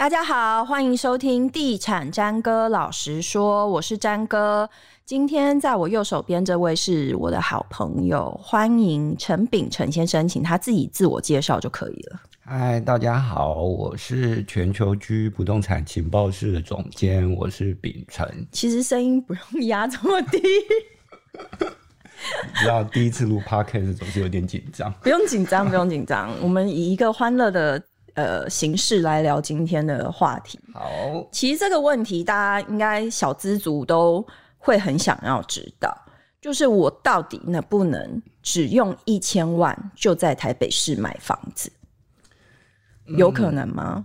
大家好，欢迎收听《地产詹哥老实说》，我是詹哥。今天在我右手边这位是我的好朋友，欢迎陈炳成先生，请他自己自我介绍就可以了。嗨，大家好，我是全球居不动产情报室的总监，我是秉辰。其实声音不用压这么低。你知道第一次录 podcast 总是有点紧张，不用紧张，不用紧张。我们以一个欢乐的呃形式来聊今天的话题。好，其实这个问题大家应该小资族都会很想要知道，就是我到底能不能只用一千万就在台北市买房子？有可能吗？嗯，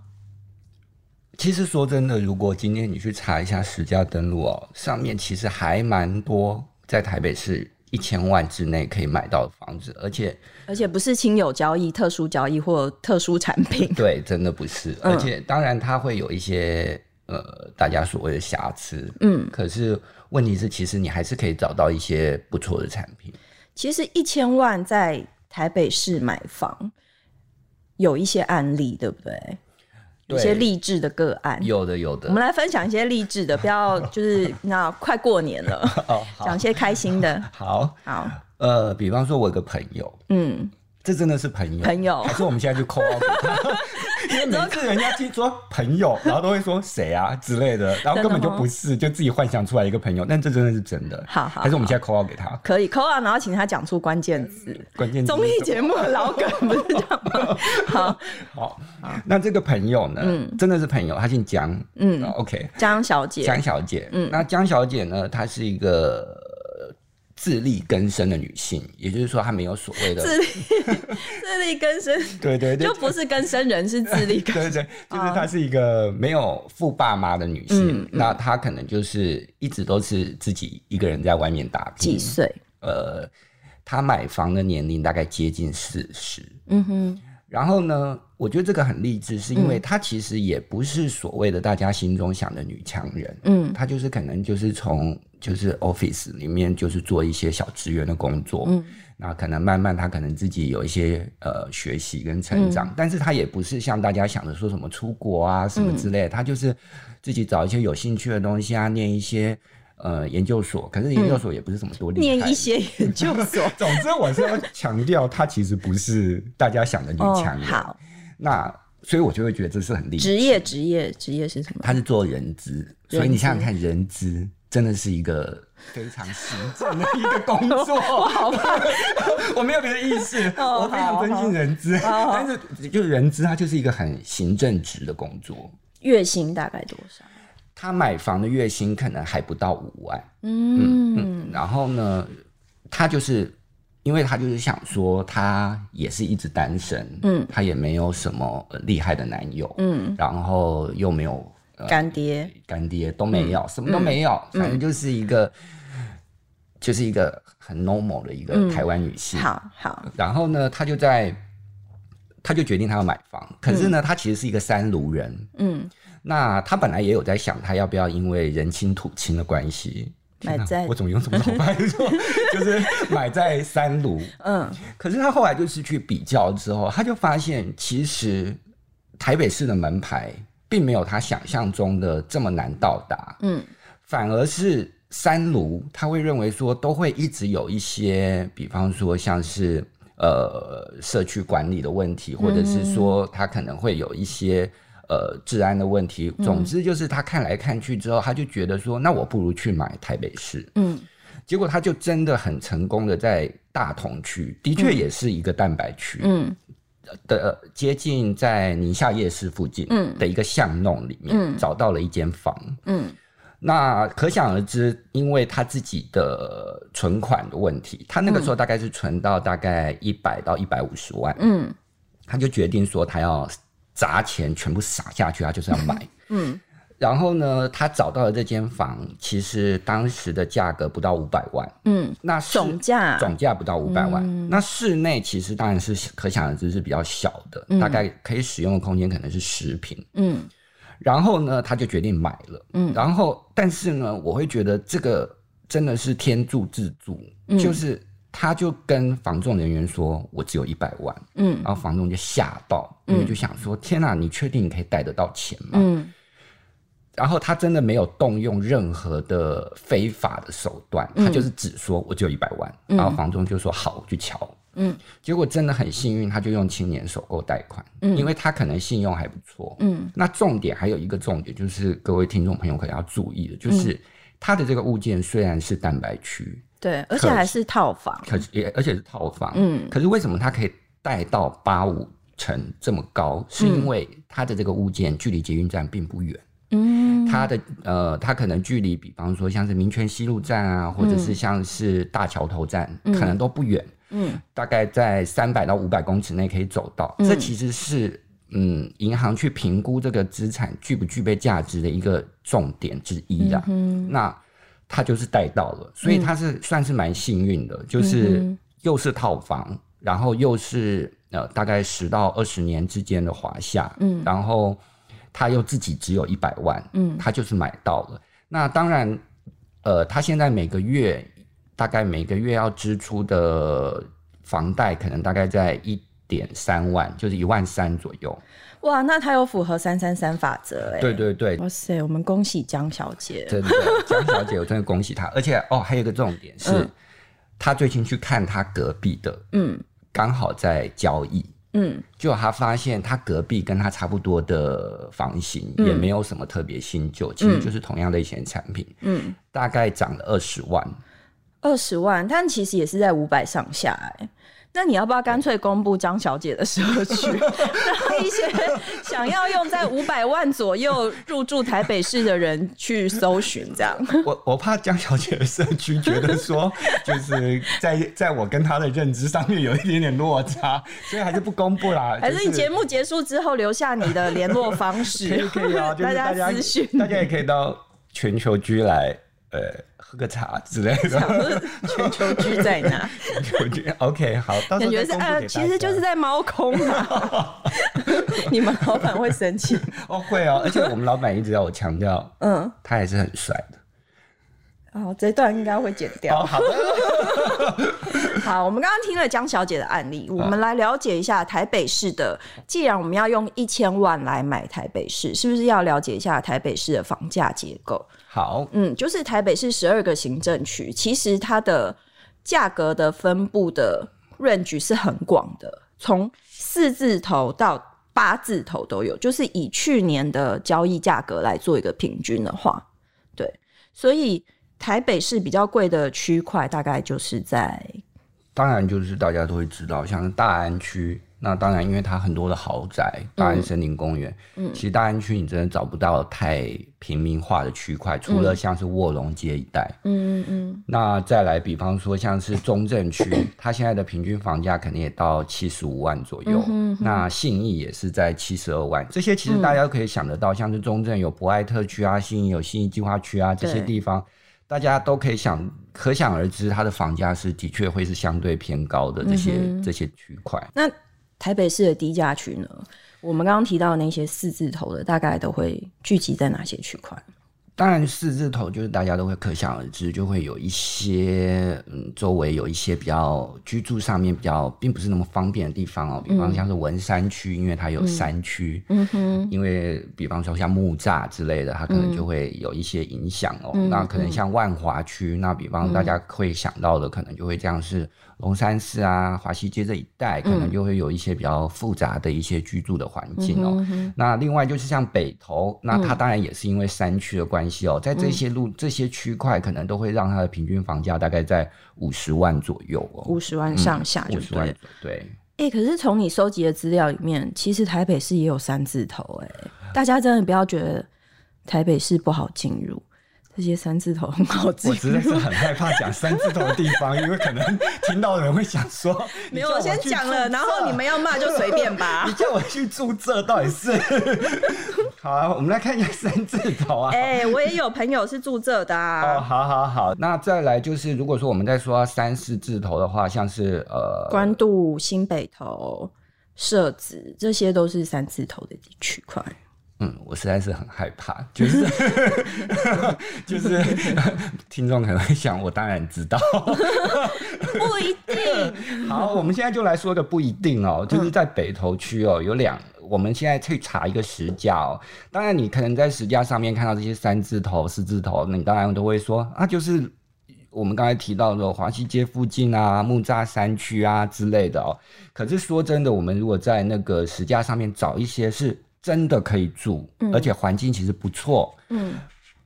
其实说真的，如果今天你去查一下实价登录哦，上面其实还蛮多在台北市。一千万之内可以买到的房子，而且而且不是亲友交易、特殊交易或特殊产品。对，真的不是。嗯、而且当然它会有一些呃，大家所谓的瑕疵。嗯，可是问题是，其实你还是可以找到一些不错的产品。其实一千万在台北市买房有一些案例，对不对？有些励志的个案，有的有的，我们来分享一些励志的，不要就是那快过年了，讲、些开心的。好，好，呃，比方说，我有个朋友，嗯。这真的是朋友，朋友，还是我们现在就 call 给他？因为每次人家听说朋友，然后都会说谁啊之类的，然后根本就不是，就自己幻想出来一个朋友，但这真的是真的。好好，还是我们现在 call 给他？可以 call 啊，然后请他讲出关键词。关键词。综艺节目的老梗不是这样吗？好好，那这个朋友呢？嗯，真的是朋友，他姓江。嗯，OK，江小姐，江小姐。嗯，那江小姐呢？她是一个。自力更生的女性，也就是说，她没有所谓的自力 自力更生，对对对，就不是更生人，是自力更生，对对，就是她是一个没有富爸妈的女性，嗯、那她可能就是一直都是自己一个人在外面打拼。几岁？呃，她买房的年龄大概接近四十。嗯哼。然后呢，我觉得这个很励志，是因为她其实也不是所谓的大家心中想的女强人。嗯，她就是可能就是从。就是 office 里面就是做一些小职员的工作，嗯，那可能慢慢她可能自己有一些呃学习跟成长，嗯、但是她也不是像大家想的说什么出国啊什么之类的，嗯、他就是自己找一些有兴趣的东西啊，念一些呃研究所，可是研究所也不是什么多厉害、嗯，念一些研究所。总之我是要强调，他其实不是大家想的女强人。哦、好，那所以我就会觉得这是很厉害。职业职业职业是什么？他是做人资，所以你想想看人资。真的是一个非常行政的一个工作，好吧？我没有别的意思，我非常尊敬人资，但是就是人资，它就是一个很行政职的工作。月薪大概多少？他买房的月薪可能还不到五万。嗯嗯，然后呢，他就是因为他就是想说，他也是一直单身，嗯，他也没有什么厉害的男友，嗯，然后又没有。干爹，干爹都没有，什么都没有，反正就是一个，就是一个很 normal 的一个台湾女性。好好，然后呢，他就在，他就决定他要买房。可是呢，他其实是一个三芦人。嗯，那他本来也有在想，他要不要因为人亲土亲的关系买在，我怎么用什么老派说，就是买在三芦。嗯，可是他后来就是去比较之后，他就发现其实台北市的门牌。并没有他想象中的这么难到达，嗯，反而是三芦他会认为说都会一直有一些，比方说像是呃社区管理的问题，或者是说他可能会有一些呃治安的问题。总之就是他看来看去之后，他就觉得说，那我不如去买台北市，嗯，结果他就真的很成功的在大同区，的确也是一个蛋白区，嗯。的接近在宁夏夜市附近的一个巷弄里面找到了一间房，嗯，那可想而知，因为他自己的存款的问题，他那个时候大概是存到大概一百到一百五十万，嗯，他就决定说他要砸钱全部撒下去，他就是要买，嗯。然后呢，他找到了这间房，其实当时的价格不到五百万。嗯，那总价总价不到五百万。嗯、那室内其实当然是可想而知是比较小的，嗯、大概可以使用的空间可能是十平。嗯，然后呢，他就决定买了。嗯，然后但是呢，我会觉得这个真的是天助自助，嗯、就是。他就跟房仲人员说：“我只有一百万。”嗯，然后房仲就吓到，因为就想说：“天哪，你确定你可以贷得到钱吗？”嗯，然后他真的没有动用任何的非法的手段，他就是只说：“我只有一百万。”然后房仲就说：“好，我去瞧。”嗯，结果真的很幸运，他就用青年首购贷款，嗯，因为他可能信用还不错。嗯，那重点还有一个重点就是各位听众朋友可能要注意的，就是他的这个物件虽然是蛋白区。对，而且还是套房，可是也而且是套房，嗯，可是为什么它可以带到八五层这么高？是因为它的这个物件距离捷运站并不远，嗯，它的呃，它可能距离，比方说像是民权西路站啊，或者是像是大桥头站，嗯、可能都不远，嗯，大概在三百到五百公尺内可以走到。嗯、这其实是嗯，银行去评估这个资产具不具备价值的一个重点之一啊。嗯，那。他就是贷到了，所以他是算是蛮幸运的，嗯、就是又是套房，嗯、然后又是呃大概十到二十年之间的华夏，嗯，然后他又自己只有一百万，嗯，他就是买到了。那当然，呃，他现在每个月大概每个月要支出的房贷可能大概在一点三万，就是一万三左右。哇，那他有符合三三三法则哎！对对对，哇塞，我们恭喜江小姐，真的，江小姐，我真的恭喜她。而且哦，还有一个重点是，她、嗯、最近去看她隔壁的，嗯，刚好在交易，嗯，就她发现她隔壁跟她差不多的房型，嗯、也没有什么特别新旧，其实就是同样类型的产品，嗯，大概涨了二十万，二十万，但其实也是在五百上下哎。那你要不要干脆公布张小姐的社区，让一些想要用在五百万左右入住台北市的人去搜寻？这样，我我怕江小姐的社区觉得说，就是在在我跟她的认知上面有一点点落差，所以还是不公布啦。还是你节目结束之后留下你的联络方式，可以可以啊，就是大家私讯，大家也可以到全球居来。呃，喝个茶之类的。全球居在哪？全球居，OK，好。感觉是呃，其实就是在猫空嘛。你们老板会生气？哦，会哦，而且我们老板一直要我强调，嗯，他还是很帅的。哦，这段应该会剪掉。好的。好，我们刚刚听了江小姐的案例，我们来了解一下台北市的。既然我们要用一千万来买台北市，是不是要了解一下台北市的房价结构？好，嗯，就是台北市十二个行政区，其实它的价格的分布的 range 是很广的，从四字头到八字头都有。就是以去年的交易价格来做一个平均的话，对，所以。台北市比较贵的区块，大概就是在，当然就是大家都会知道，像大安区。那当然，因为它很多的豪宅，大安森林公园。嗯，其实大安区你真的找不到太平民化的区块，除了像是卧龙街一带。嗯嗯嗯。那再来，比方说像是中正区，它现在的平均房价肯定也到七十五万左右。嗯哼。那信义也是在七十二万，这些其实大家都可以想得到，像是中正有博爱特区啊，信义有信义计划区啊，这些地方。大家都可以想，可想而知，它的房价是的确会是相对偏高的这些、嗯、这些区块。那台北市的低价区呢？我们刚刚提到那些四字头的，大概都会聚集在哪些区块？当然，四字头就是大家都会可想而知，就会有一些嗯，周围有一些比较居住上面比较并不是那么方便的地方哦。比方像是文山区，因为它有山区，嗯哼，因为比方说像木栅之类的，它可能就会有一些影响哦。嗯、那可能像万华区，那比方大家会想到的，可能就会这样是。龙山寺啊，华西街这一带，可能就会有一些比较复杂的一些居住的环境哦。嗯、哼哼，那另外就是像北投，那它当然也是因为山区的关系哦，嗯、在这些路这些区块，可能都会让它的平均房价大概在五十万左右哦，五十万上下就，五十万对。哎、欸，可是从你收集的资料里面，其实台北市也有三字头哎，大家真的不要觉得台北市不好进入。这些三字头很好记，我实在是很害怕讲三字头的地方，因为可能听到的人会想说，没有，我先讲了，然后你们要骂就随便吧。你叫我去住这到底是？好啊，我们来看一下三字头啊。哎、欸，我也有朋友是住这的啊。哦，好好好，那再来就是，如果说我们在说三四字头的话，像是呃，关渡、新北投、社子，这些都是三字头的区块。嗯，我实在是很害怕，就是 就是 听众可能会想，我当然知道，不一定。好，我们现在就来说个不一定哦，就是在北投区哦，有两，我们现在去查一个实价哦。当然，你可能在实价上面看到这些三字头、四字头，那你当然都会说啊，就是我们刚才提到的华西街附近啊、木栅山区啊之类的哦。可是说真的，我们如果在那个实价上面找一些是。真的可以住，嗯、而且环境其实不错，嗯，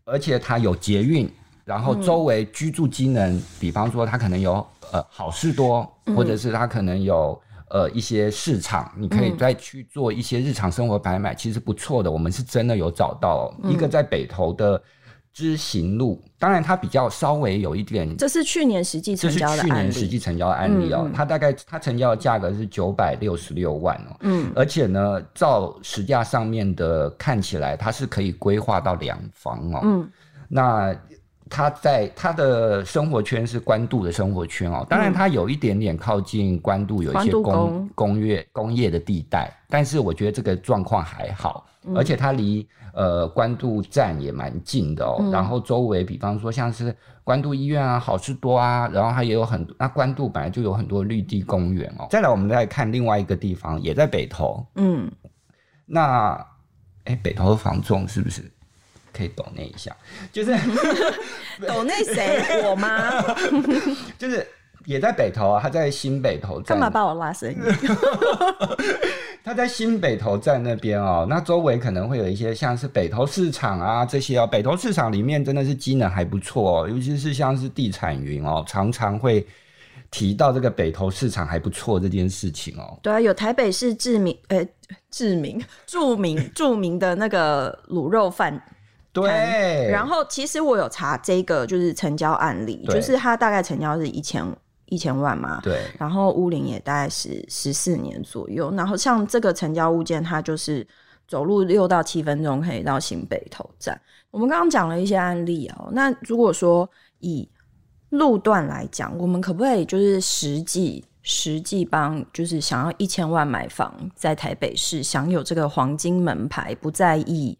而且它有捷运，然后周围居住机能，嗯、比方说它可能有呃好事多，嗯、或者是它可能有呃一些市场，你可以再去做一些日常生活买卖，其实不错的。我们是真的有找到、嗯、一个在北投的。知行路，当然它比较稍微有一点，这是去年实际成交的案例。去年实际成交的案例哦、喔，嗯。嗯、它大概它成交的价格是九百六十六万哦、喔，嗯，而且呢，照实价上面的看起来，它是可以规划到两房哦、喔，嗯，那它在他的生活圈是官渡的生活圈哦、喔，当然他有一点点靠近官渡有一些工工业工业的地带，但是我觉得这个状况还好，嗯、而且它离。呃，官渡站也蛮近的哦，嗯、然后周围，比方说像是官渡医院啊、好事多啊，然后它也有很多。那官渡本来就有很多绿地公园哦。再来，我们再看另外一个地方，也在北投。嗯，那哎，北投的房仲是不是可以抖那一下？就是 抖那谁？我吗？就是也在北投啊，他在新北投站。干嘛把我拉声音？他在新北投站那边哦，那周围可能会有一些像是北投市场啊这些哦，北投市场里面真的是机能还不错哦，尤其是像是地产云哦，常常会提到这个北投市场还不错这件事情哦。对啊，有台北市知名呃知名著名著名的那个卤肉饭，对。然后其实我有查这个就是成交案例，就是它大概成交是一千。一千万嘛，对，然后屋龄也大概是十四年左右，然后像这个成交物件，它就是走路六到七分钟可以到新北投站。我们刚刚讲了一些案例哦，那如果说以路段来讲，我们可不可以就是实际实际帮，就是想要一千万买房在台北市享有这个黄金门牌，不在意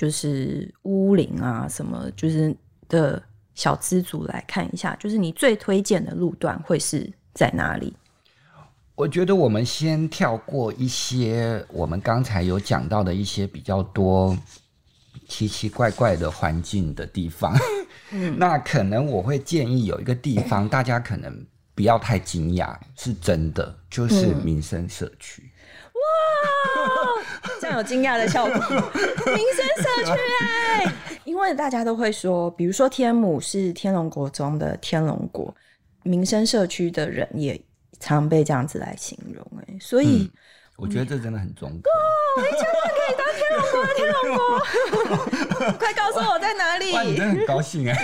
就是屋林啊什么，就是的。小资族来看一下，就是你最推荐的路段会是在哪里？我觉得我们先跳过一些我们刚才有讲到的一些比较多奇奇怪怪的环境的地方。嗯，那可能我会建议有一个地方，大家可能不要太惊讶，是真的，就是民生社区。这样有惊讶的效果。民生社区哎，因为大家都会说，比如说天母是天龙国中的天龙国，民生社区的人也常被这样子来形容哎，所以、嗯、我觉得这真的很中国。一千万可以当天龙国的天龙国，快告诉我在哪里？你真的很高兴哎，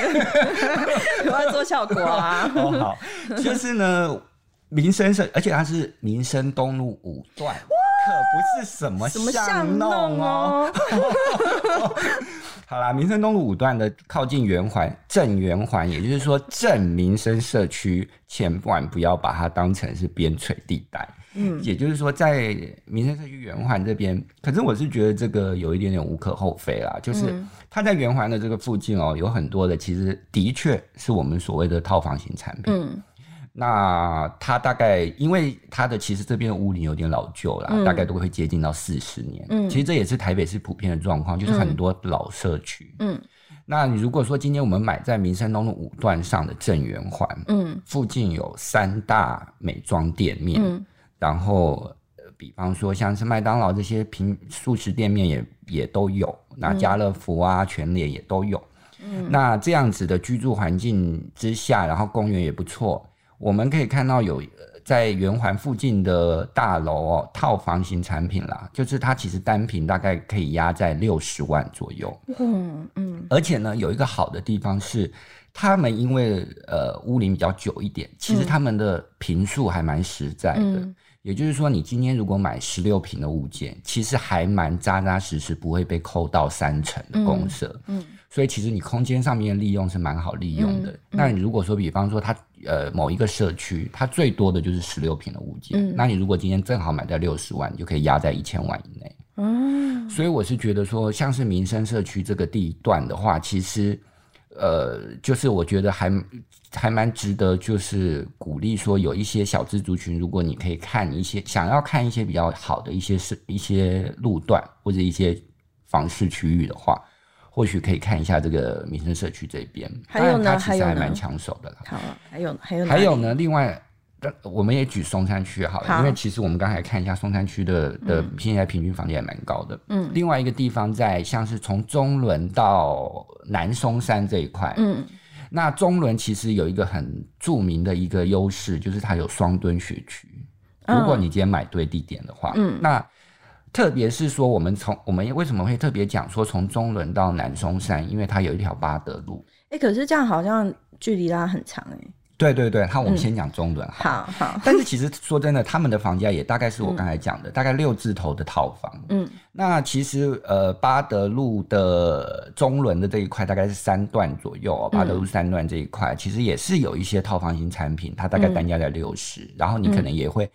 我要做效果啊。哦好，就是呢，民生社，而且它是民生东路五段。可不是什么巷弄哦。好啦，民生东路五段的靠近圆环正圆环，也就是说正民生社区，千万不要把它当成是边陲地带。嗯，也就是说在民生社区圆环这边，可是我是觉得这个有一点点无可厚非啦，就是它在圆环的这个附近哦，有很多的其实的确是我们所谓的套房型产品。嗯。那它大概，因为它的其实这边的屋龄有点老旧了，嗯、大概都会接近到四十年。嗯，其实这也是台北市普遍的状况，就是很多老社区。嗯，那你如果说今天我们买在民生东路五段上的正圆环，嗯，附近有三大美妆店面，嗯、然后比方说像是麦当劳这些平素食店面也也都有，那家乐福啊、全联也都有。嗯，那这样子的居住环境之下，然后公园也不错。我们可以看到有在圆环附近的大楼哦，套房型产品啦，就是它其实单品大概可以压在六十万左右。嗯嗯，而且呢，有一个好的地方是，他们因为呃屋龄比较久一点，其实他们的平数还蛮实在的。嗯、也就是说，你今天如果买十六平的物件，其实还蛮扎扎实实，不会被扣到三成的公设。嗯。嗯所以其实你空间上面的利用是蛮好利用的。嗯嗯、那你如果说，比方说它呃某一个社区，它最多的就是十六平的物件，嗯、那你如果今天正好买在六十万，你就可以压在一千万以内。嗯，所以我是觉得说，像是民生社区这个地段的话，其实呃，就是我觉得还还蛮值得，就是鼓励说有一些小资族群，如果你可以看一些想要看一些比较好的一些是一些路段或者一些房市区域的话。或许可以看一下这个民生社区这边，还有呢，它其实还蛮抢手的。好，还有还有还有呢，另外，我们也举松山区好了，好，因为其实我们刚才看一下松山区的的现在平均房价也蛮高的。嗯，另外一个地方在像是从中仑到南松山这一块，嗯，那中仑其实有一个很著名的一个优势，就是它有双墩学区。如果你今天买对地点的话，嗯，那。特别是说，我们从我们为什么会特别讲说从中仑到南松山，因为它有一条八德路。哎、欸，可是这样好像距离拉很长哎、欸。对对对，那我们先讲中仑、嗯。好好。但是其实说真的，他们的房价也大概是我刚才讲的，嗯、大概六字头的套房。嗯。那其实呃，八德路的中仑的这一块大概是三段左右哦。八德路三段这一块、嗯、其实也是有一些套房型产品，它大概单价在六十、嗯，然后你可能也会。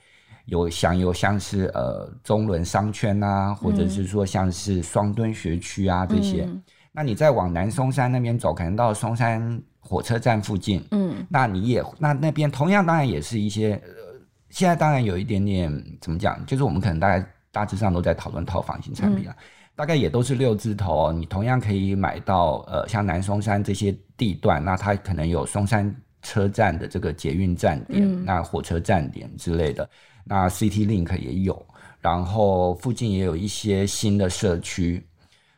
有享有像是呃中仑商圈啊，或者是说像是双墩学区啊这些、嗯。那你再往南松山那边走，可能到松山火车站附近。嗯，那你也那那边同样当然也是一些呃，现在当然有一点点怎么讲，就是我们可能大概大致上都在讨论套房型产品啊、嗯，大概也都是六字头、哦。你同样可以买到呃像南松山这些地段，那它可能有松山车站的这个捷运站点、嗯，那火车站点之类的。那 City Link 也有，然后附近也有一些新的社区，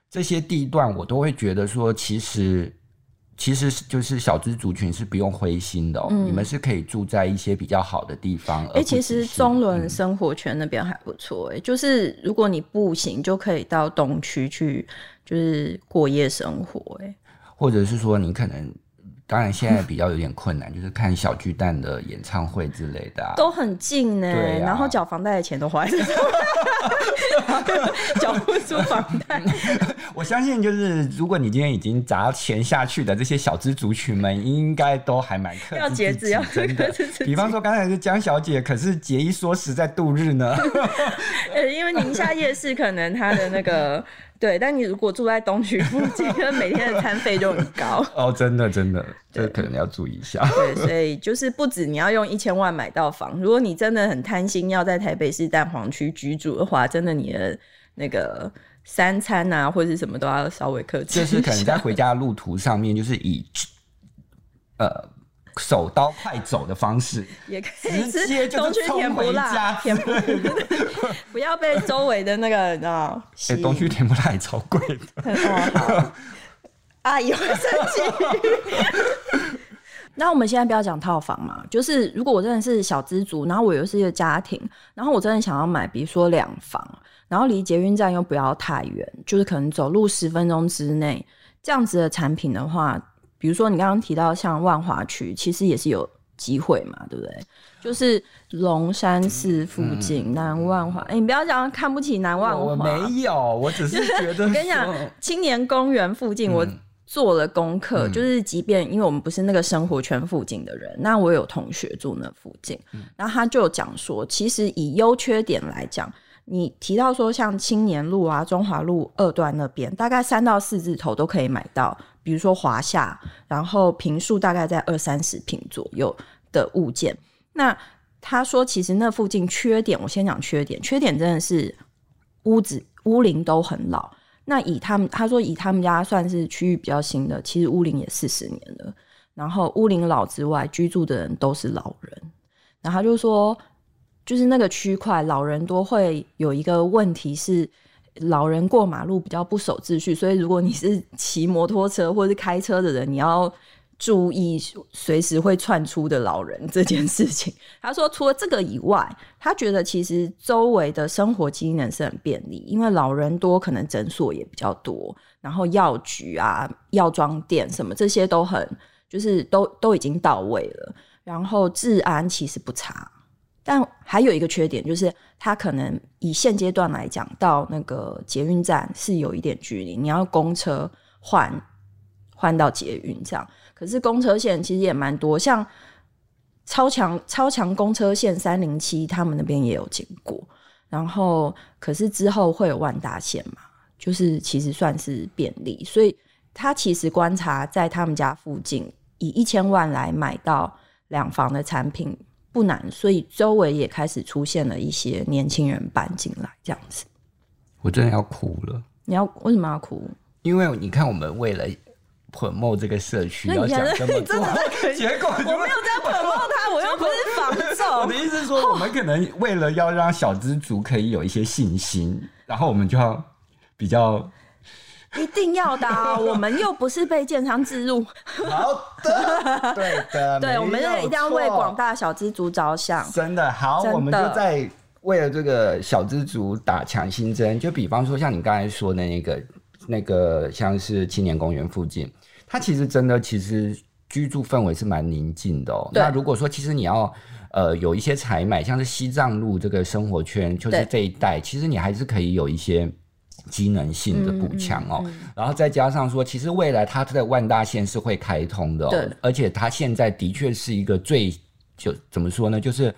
这些地段我都会觉得说，其实其实就是小资族群是不用灰心的哦，嗯，你们是可以住在一些比较好的地方。哎，其实中仑生活圈那边还不错，哎，就是如果你步行就可以到东区去，就是过夜生活，哎，或者是说你可能。当然，现在比较有点困难，就是看小巨蛋的演唱会之类的、啊，都很近呢、啊。然后缴房贷的钱都花在这，缴不出房贷。我相信，就是如果你今天已经砸钱下去的这些小资族群们，应该都还蛮克制要节制，要真的。比方说，刚才是江小姐，可是节衣缩食在度日呢。呃，因为宁夏夜市可能它的那个。对，但你如果住在东区附近，可能每天的餐费就很高哦，真的真的，这可能要注意一下。对，所以就是不止你要用一千万买到房，如果你真的很贪心要在台北市蛋黄区居住的话，真的你的那个三餐啊或者是什么都要稍微克制。就是可能在回家的路途上面，就是以呃。手刀快走的方式，也可以直接就甜不辣，甜不 不要被周围的那个你知道？哎、欸，东区甜不辣也超贵的。哦、阿姨会生气。那我们现在不要讲套房嘛，就是如果我真的是小资族，然后我又是一个家庭，然后我真的想要买，比如说两房，然后离捷运站又不要太远，就是可能走路十分钟之内，这样子的产品的话。比如说，你刚刚提到像万华区，其实也是有机会嘛，对不对？就是龙山寺附近、嗯、南万华。哎、欸，你不要讲看不起南万华，我没有，我只是觉得。我 跟你讲，青年公园附近，我做了功课、嗯，就是即便因为我们不是那个生活圈附近的人，嗯、那我有同学住那附近，嗯、然后他就讲说，其实以优缺点来讲，你提到说像青年路啊、中华路二段那边，大概三到四字头都可以买到。比如说华夏，然后平数大概在二三十平左右的物件。那他说，其实那附近缺点，我先讲缺点。缺点真的是屋子屋龄都很老。那以他们他说，以他们家算是区域比较新的，其实屋龄也四十年了。然后屋龄老之外，居住的人都是老人。然后他就说，就是那个区块老人多，会有一个问题是。老人过马路比较不守秩序，所以如果你是骑摩托车或是开车的人，你要注意随时会窜出的老人这件事情。他说，除了这个以外，他觉得其实周围的生活机能是很便利，因为老人多，可能诊所也比较多，然后药局啊、药妆店什么这些都很，就是都都已经到位了，然后治安其实不差。但还有一个缺点，就是它可能以现阶段来讲，到那个捷运站是有一点距离，你要公车换换到捷运这样。可是公车线其实也蛮多，像超强超强公车线三零七，他们那边也有经过。然后可是之后会有万大线嘛，就是其实算是便利，所以他其实观察在他们家附近，以一千万来买到两房的产品不难，所以周围也开始出现了一些年轻人搬进来，这样子。我真的要哭了。你要为什么要哭？因为你看，我们为了 promote 这个社区，要讲这么 多，结果我没有在 promote 他，我又不是房仲。我的意思是说，我们可能为了要让小资族可以有一些信心，然后我们就要比较 一定要的、啊，我们又不是被建商置入。好的，对的，对，我们也一定要为广大小资族着想。真的好，我们就在为了这个小资族打强心针。就比方说，像你刚才说的那个。那个像是青年公园附近，它其实真的其实居住氛围是蛮宁静的哦。那如果说其实你要呃有一些采买，像是西藏路这个生活圈，就是这一带，其实你还是可以有一些机能性的补强哦。然后再加上说，其实未来它在万大线是会开通的哦，而且它现在的确是一个最就怎么说呢，就是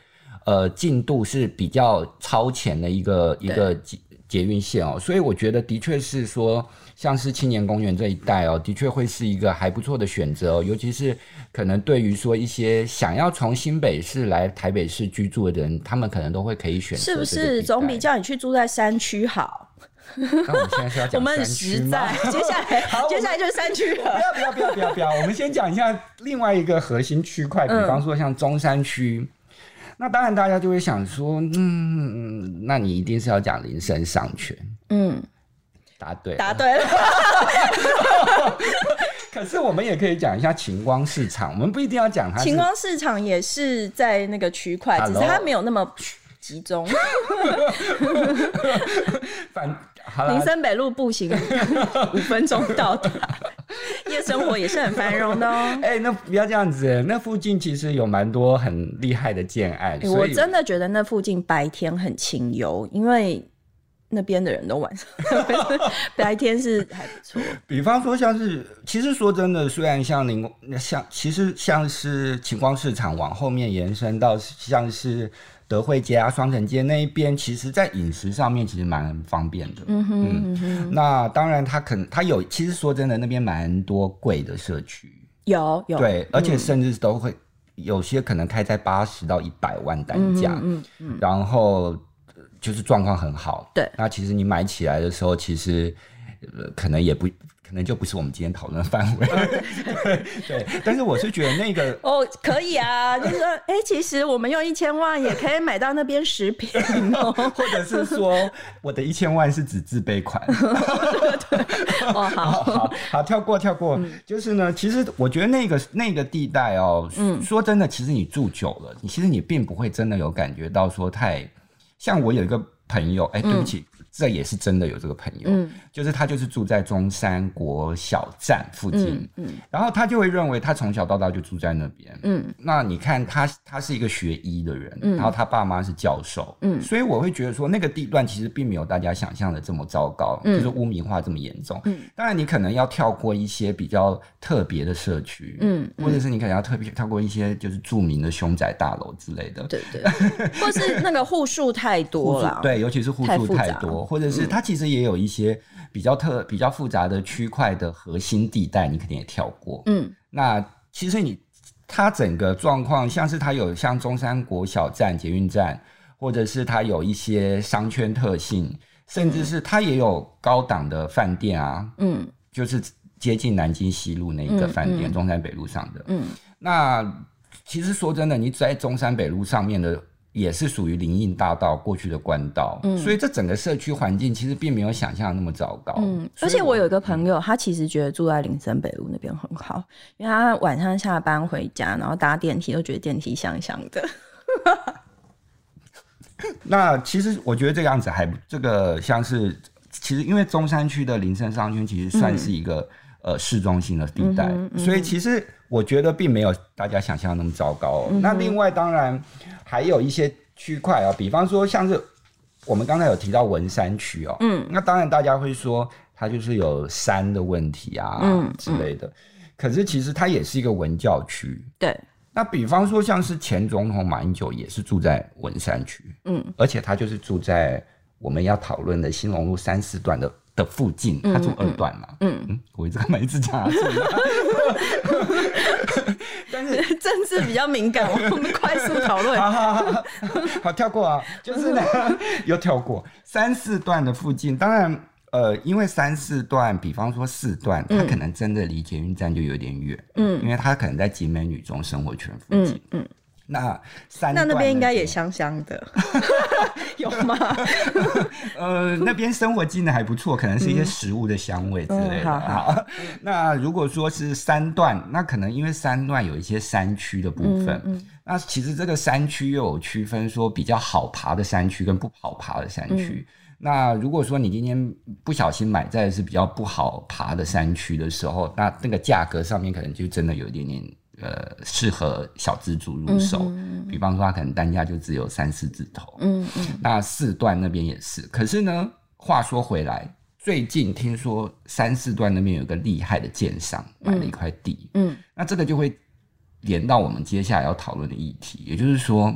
呃进度是比较超前的一个一个捷。捷运线哦，所以我觉得的确是说，像是青年公园这一带哦，的确会是一个还不错的选择哦，尤其是可能对于说一些想要从新北市来台北市居住的人，他们可能都会可以选择。是不是总比叫你去住在山区好？那我们现在是要讲？我们很实在，接下来好，接下来就是山区了。不要不要不要不要不要，我们先讲一下另外一个核心区块，比方说像中山区。那当然，大家就会想说，嗯，那你一定是要讲林森商圈。嗯，答对，答对了。可是我们也可以讲一下晴光市场，我们不一定要讲它。晴光市场也是在那个区块，只是它没有那么集中。反。林森北路步行 五分钟到达，夜生活也是很繁荣的哦。哎、欸，那不要这样子，那附近其实有蛮多很厉害的建案。我真的觉得那附近白天很清幽，因为那边的人都晚上，白天是还不错。比方说，像是其实说真的，虽然像您像其实像是晴光市场往后面延伸到像是。德惠街啊，双城街那一边，其实，在饮食上面其实蛮方便的。嗯哼，嗯哼。那当然，它可能它有，其实说真的，那边蛮多贵的社区。有有。对，而且甚至都会、嗯、有些可能开在八十到一百万单价。嗯嗯，嗯。然后就是状况很好。对。那其实你买起来的时候，其实、呃、可能也不。可能就不是我们今天讨论的范围，对对。但是我是觉得那个 哦，可以啊，就是说，哎、欸，其实我们用一千万也可以买到那边食品哦，或者是说，我的一千万是指自备款。对对对，好好好，好，跳过跳过。嗯、就是呢，其实我觉得那个那个地带哦，嗯，说真的，其实你住久了，你其实你并不会真的有感觉到说太像我有一个朋友，哎、欸，对不起。嗯这也是真的有这个朋友，嗯，就是他就是住在中山国小站附近，嗯，嗯，然后他就会认为他从小到大就住在那边，嗯，那你看他他是一个学医的人，嗯，然后他爸妈是教授，嗯，所以我会觉得说那个地段其实并没有大家想象的这么糟糕，嗯，就是污名化这么严重，嗯，当然你可能要跳过一些比较特别的社区，嗯，或者是你可能要特别跳过一些就是著名的凶宅大楼之类的，对对，或是那个户数太多 了，对，尤其是户数太多。或者是他其实也有一些比较特、比较复杂的区块的核心地带，你肯定也跳过。嗯，那其实你它整个状况，像是它有像中山国小站捷运站，或者是它有一些商圈特性，甚至是它也有高档的饭店啊。嗯，就是接近南京西路那一个饭店，中山北路上的。嗯，那其实说真的，你在中山北路上面的。也是属于林荫大道过去的官道，嗯，所以这整个社区环境其实并没有想象的那么糟糕，嗯，而且我有一个朋友，他其实觉得住在林森北路那边很好，因为他晚上下班回家，然后搭电梯都觉得电梯香香的。那其实我觉得这样子还这个像是，其实因为中山区的林森商圈其实算是一个、嗯、呃市中心的地带，所以其实我觉得并没有大家想象的那么糟糕。嗯、那另外当然。还有一些区块啊，比方说像是我们刚才有提到文山区哦，嗯，那当然大家会说它就是有山的问题啊，嗯之类的。可是其实它也是一个文教区，对。那比方说像是前总统马英九也是住在文山区，嗯，而且他就是住在我们要讨论的新隆路三四段的的附近，他住二段嘛。嗯嗯，我一直干嘛一直讲他住？但是 政治比较敏感，我们快速讨论。好 好好，好跳过啊，就是呢，又跳过三四段的附近。当然，呃，因为三四段，比方说四段，它可能真的离捷运站就有点远。嗯，因为它可能在集美女中生活圈附近。嗯。嗯那三那那边应该也香香的，有吗？呃，那边生活机能还不错，可能是一些食物的香味之类的。好，好，好，那如果说是三段，那可能因为三段有一些山区的部分。嗯嗯、那其实这个山区又有区分，说比较好爬的山区跟不好爬的山区。嗯、那如果说你今天不小心买在是比较不好爬的山区的时候，那那个价格上面可能就真的有一点点。呃，适合小资族入手，比方说，它可能单价就只有三四字头。嗯嗯，那四段那边也是。可是呢，话说回来，最近听说三四段那边有个厉害的建商买了一块地。嗯，嗯，那这个就会连到我们接下来要讨论的议题，也就是说。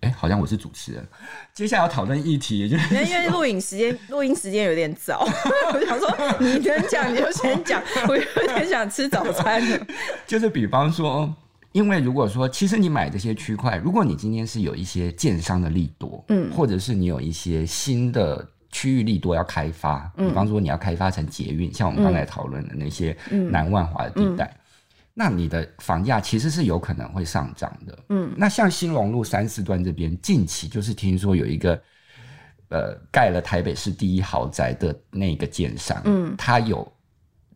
哎、欸，好像我是主持人。接下来要讨论议题，就是因为录影时间，录音时间有点早，我想说你能讲你就先讲，我有点想吃早餐。就是比方说，因为如果说，其实你买这些区块，如果你今天是有一些建商的利多，嗯，或者是你有一些新的区域利多要开发，嗯、比方说你要开发成捷运，像我们刚才讨论的那些南万华的地带。那你的房价其实是有可能会上涨的，嗯，那像兴隆路三四段这边，近期就是听说有一个，呃，盖了台北市第一豪宅的那个建商，嗯，他有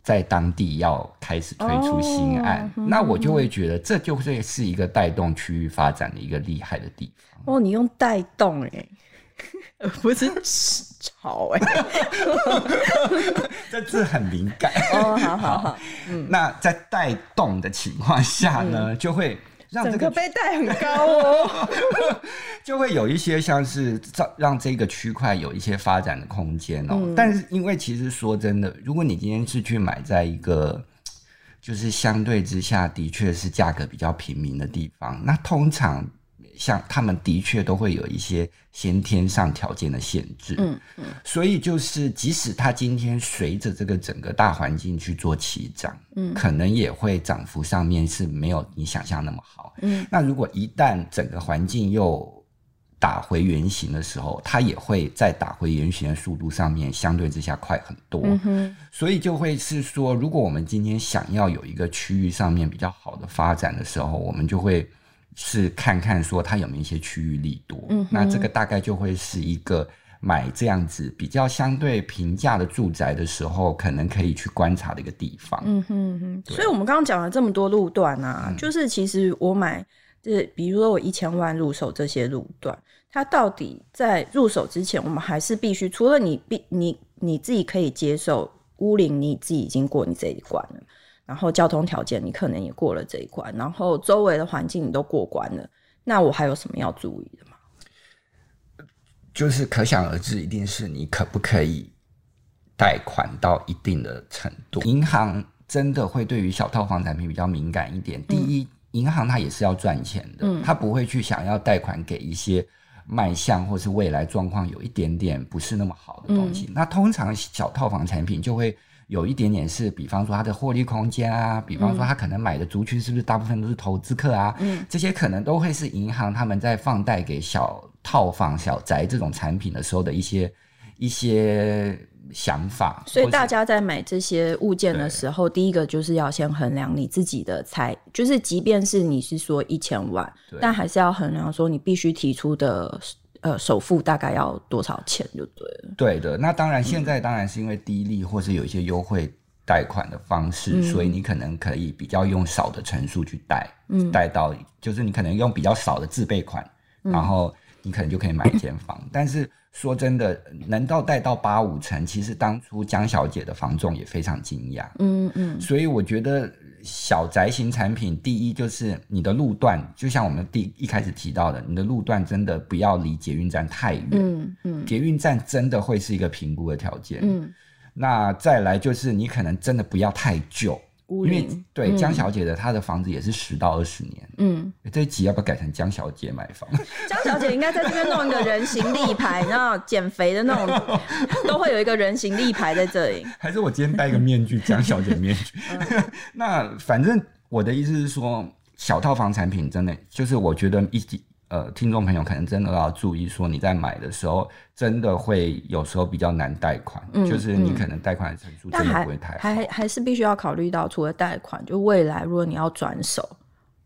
在当地要开始推出新案，哦、那我就会觉得这就会是一个带动区域发展的一个厉害的地方。哦，你用带动哎、欸。不是吵哎，这字很敏感哦。好好好，嗯，那在带动的情况下呢，嗯、就会让这个，整个被带很高哦，就会有一些像是让让这个区块有一些发展的空间哦。嗯、但是因为其实说真的，如果你今天是去买在一个就是相对之下的确是价格比较平民的地方，那通常。像他们的确都会有一些先天上条件的限制，嗯嗯，所以就是即使他今天随着这个整个大环境去做起涨，嗯，可能也会涨幅上面是没有你想象那么好，嗯，那如果一旦整个环境又打回原形的时候，它也会在打回原形的速度上面相对之下快很多，嗯，所以就会是说，如果我们今天想要有一个区域上面比较好的发展的时候，我们就会。是看看说它有没有一些区域利多，嗯，那这个大概就会是一个买这样子比较相对平价的住宅的时候，可能可以去观察的一个地方。嗯哼哼，所以我们刚刚讲了这么多路段啊，嗯、就是其实我买，就是比如说我一千万入手这些路段，它到底在入手之前，我们还是必须除了你必你你自己可以接受屋龄，你自己已经过你这一关了。然后交通条件你可能也过了这一关，然后周围的环境你都过关了，那我还有什么要注意的吗？就是可想而知，一定是你可不可以贷款到一定的程度。银行真的会对于小套房产品比较敏感一点。第一，银行它也是要赚钱的，嗯，它不会去想要贷款给一些卖相或是未来状况有一点点不是那么好的东西。嗯，那通常小套房产品就会。有一点点是，比方说它的获利空间啊，比方说他可能买的族群是不是大部分都是投资客啊？嗯，这些可能都会是银行他们在放贷给小套房、小宅这种产品的时候的一些一些想法。所以大家在买这些物件的时候，第一个就是要先衡量你自己的财，就是即便是你是说一千万，但还是要衡量说你必须提出的。呃，首付大概要多少钱就对了。对的，那当然，现在当然是因为低利或是有一些优惠贷款的方式，嗯、所以你可能可以比较用少的成数去贷，嗯，贷到就是你可能用比较少的自备款，嗯、然后你可能就可以买一间房。嗯、但是说真的，能到贷到八五成，其实当初江小姐的房仲也非常惊讶，嗯嗯，所以我觉得。小宅型产品，第一就是你的路段，就像我们第一开始提到的，你的路段真的不要离捷运站太远。嗯嗯，捷运站真的会是一个评估的条件。嗯，那再来就是你可能真的不要太旧，因为对江小姐的她的房子也是十到二十年。嗯，这一集要不要改成江小姐买房？江小姐应该在这边弄一个人形立牌，然后减肥的那种都会有一个人形立牌在这里。还是我今天戴个面具，江小姐面具？那反正我的意思是说，小套房产品真的就是我觉得一集。呃，听众朋友可能真的要注意，说你在买的时候，真的会有时候比较难贷款，嗯、就是你可能贷款的成数真的不会太好。还还还是必须要考虑到，除了贷款，就未来如果你要转手，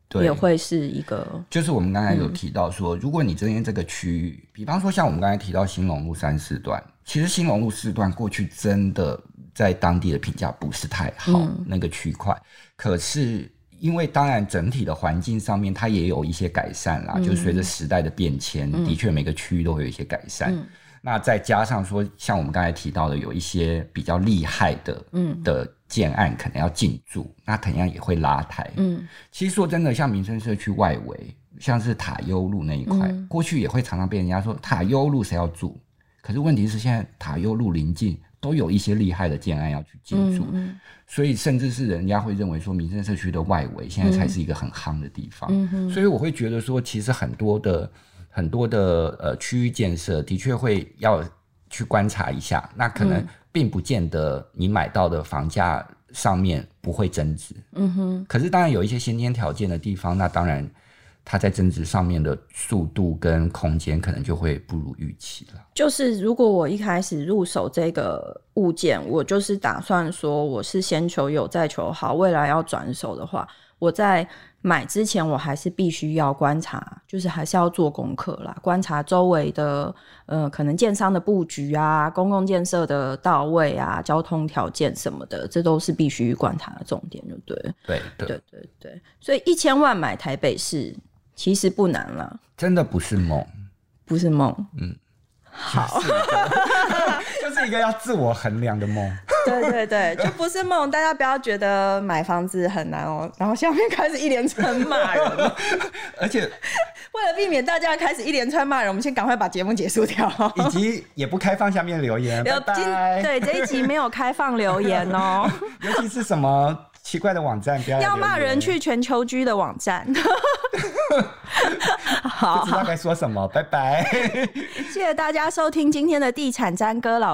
对，也会是一个。就是我们刚才有提到说，嗯、如果你这边这个区域，比方说像我们刚才提到新隆路三四段，其实新隆路四段过去真的在当地的评价不是太好，嗯、那个区块，可是。因为当然整体的环境上面它也有一些改善啦，嗯、就随着时代的变迁，嗯、的确每个区域都会有一些改善。嗯、那再加上说，像我们刚才提到的，有一些比较厉害的，嗯，的建案可能要进驻，那同样也会拉抬。嗯，其实说真的，像民生社区外围，像是塔悠路那一块，嗯、过去也会常常被人家说塔悠路谁要住？可是问题是现在塔悠路临近。都有一些厉害的建案要去进驻，嗯嗯、所以甚至是人家会认为说，民生社区的外围现在才是一个很夯的地方。所以我会觉得说，其实很多的很多的呃区域建设的确会要去观察一下，那可能并不见得你买到的房价上面不会增值。嗯哼。可是当然有一些先天条件的地方，那当然。它在增值上面的速度跟空间，可能就会不如预期了。就是如果我一开始入手这个物件，我就是打算说我是先求有再求好，未来要转手的话，我在买之前我还是必须要观察，就是还是要做功课啦，观察周围的呃可能建商的布局啊，公共建设的到位啊，交通条件什么的，这都是必须观察的重点，就对了。对对对对对，所以一千万买台北市。其实不难了，真的不是梦，不是梦，嗯，好，就是一个要自我衡量的梦，对对对，就不是梦，大家不要觉得买房子很难哦，然后下面开始一连串骂人，而且为了避免大家开始一连串骂人，我们先赶快把节目结束掉，以及也不开放下面留言，拜拜。对，这一集没有开放留言哦，尤其是什么。奇怪的网站，不要要骂人去全球居的网站。好，不知道该说什么，拜拜。谢谢大家收听今天的地产詹哥老。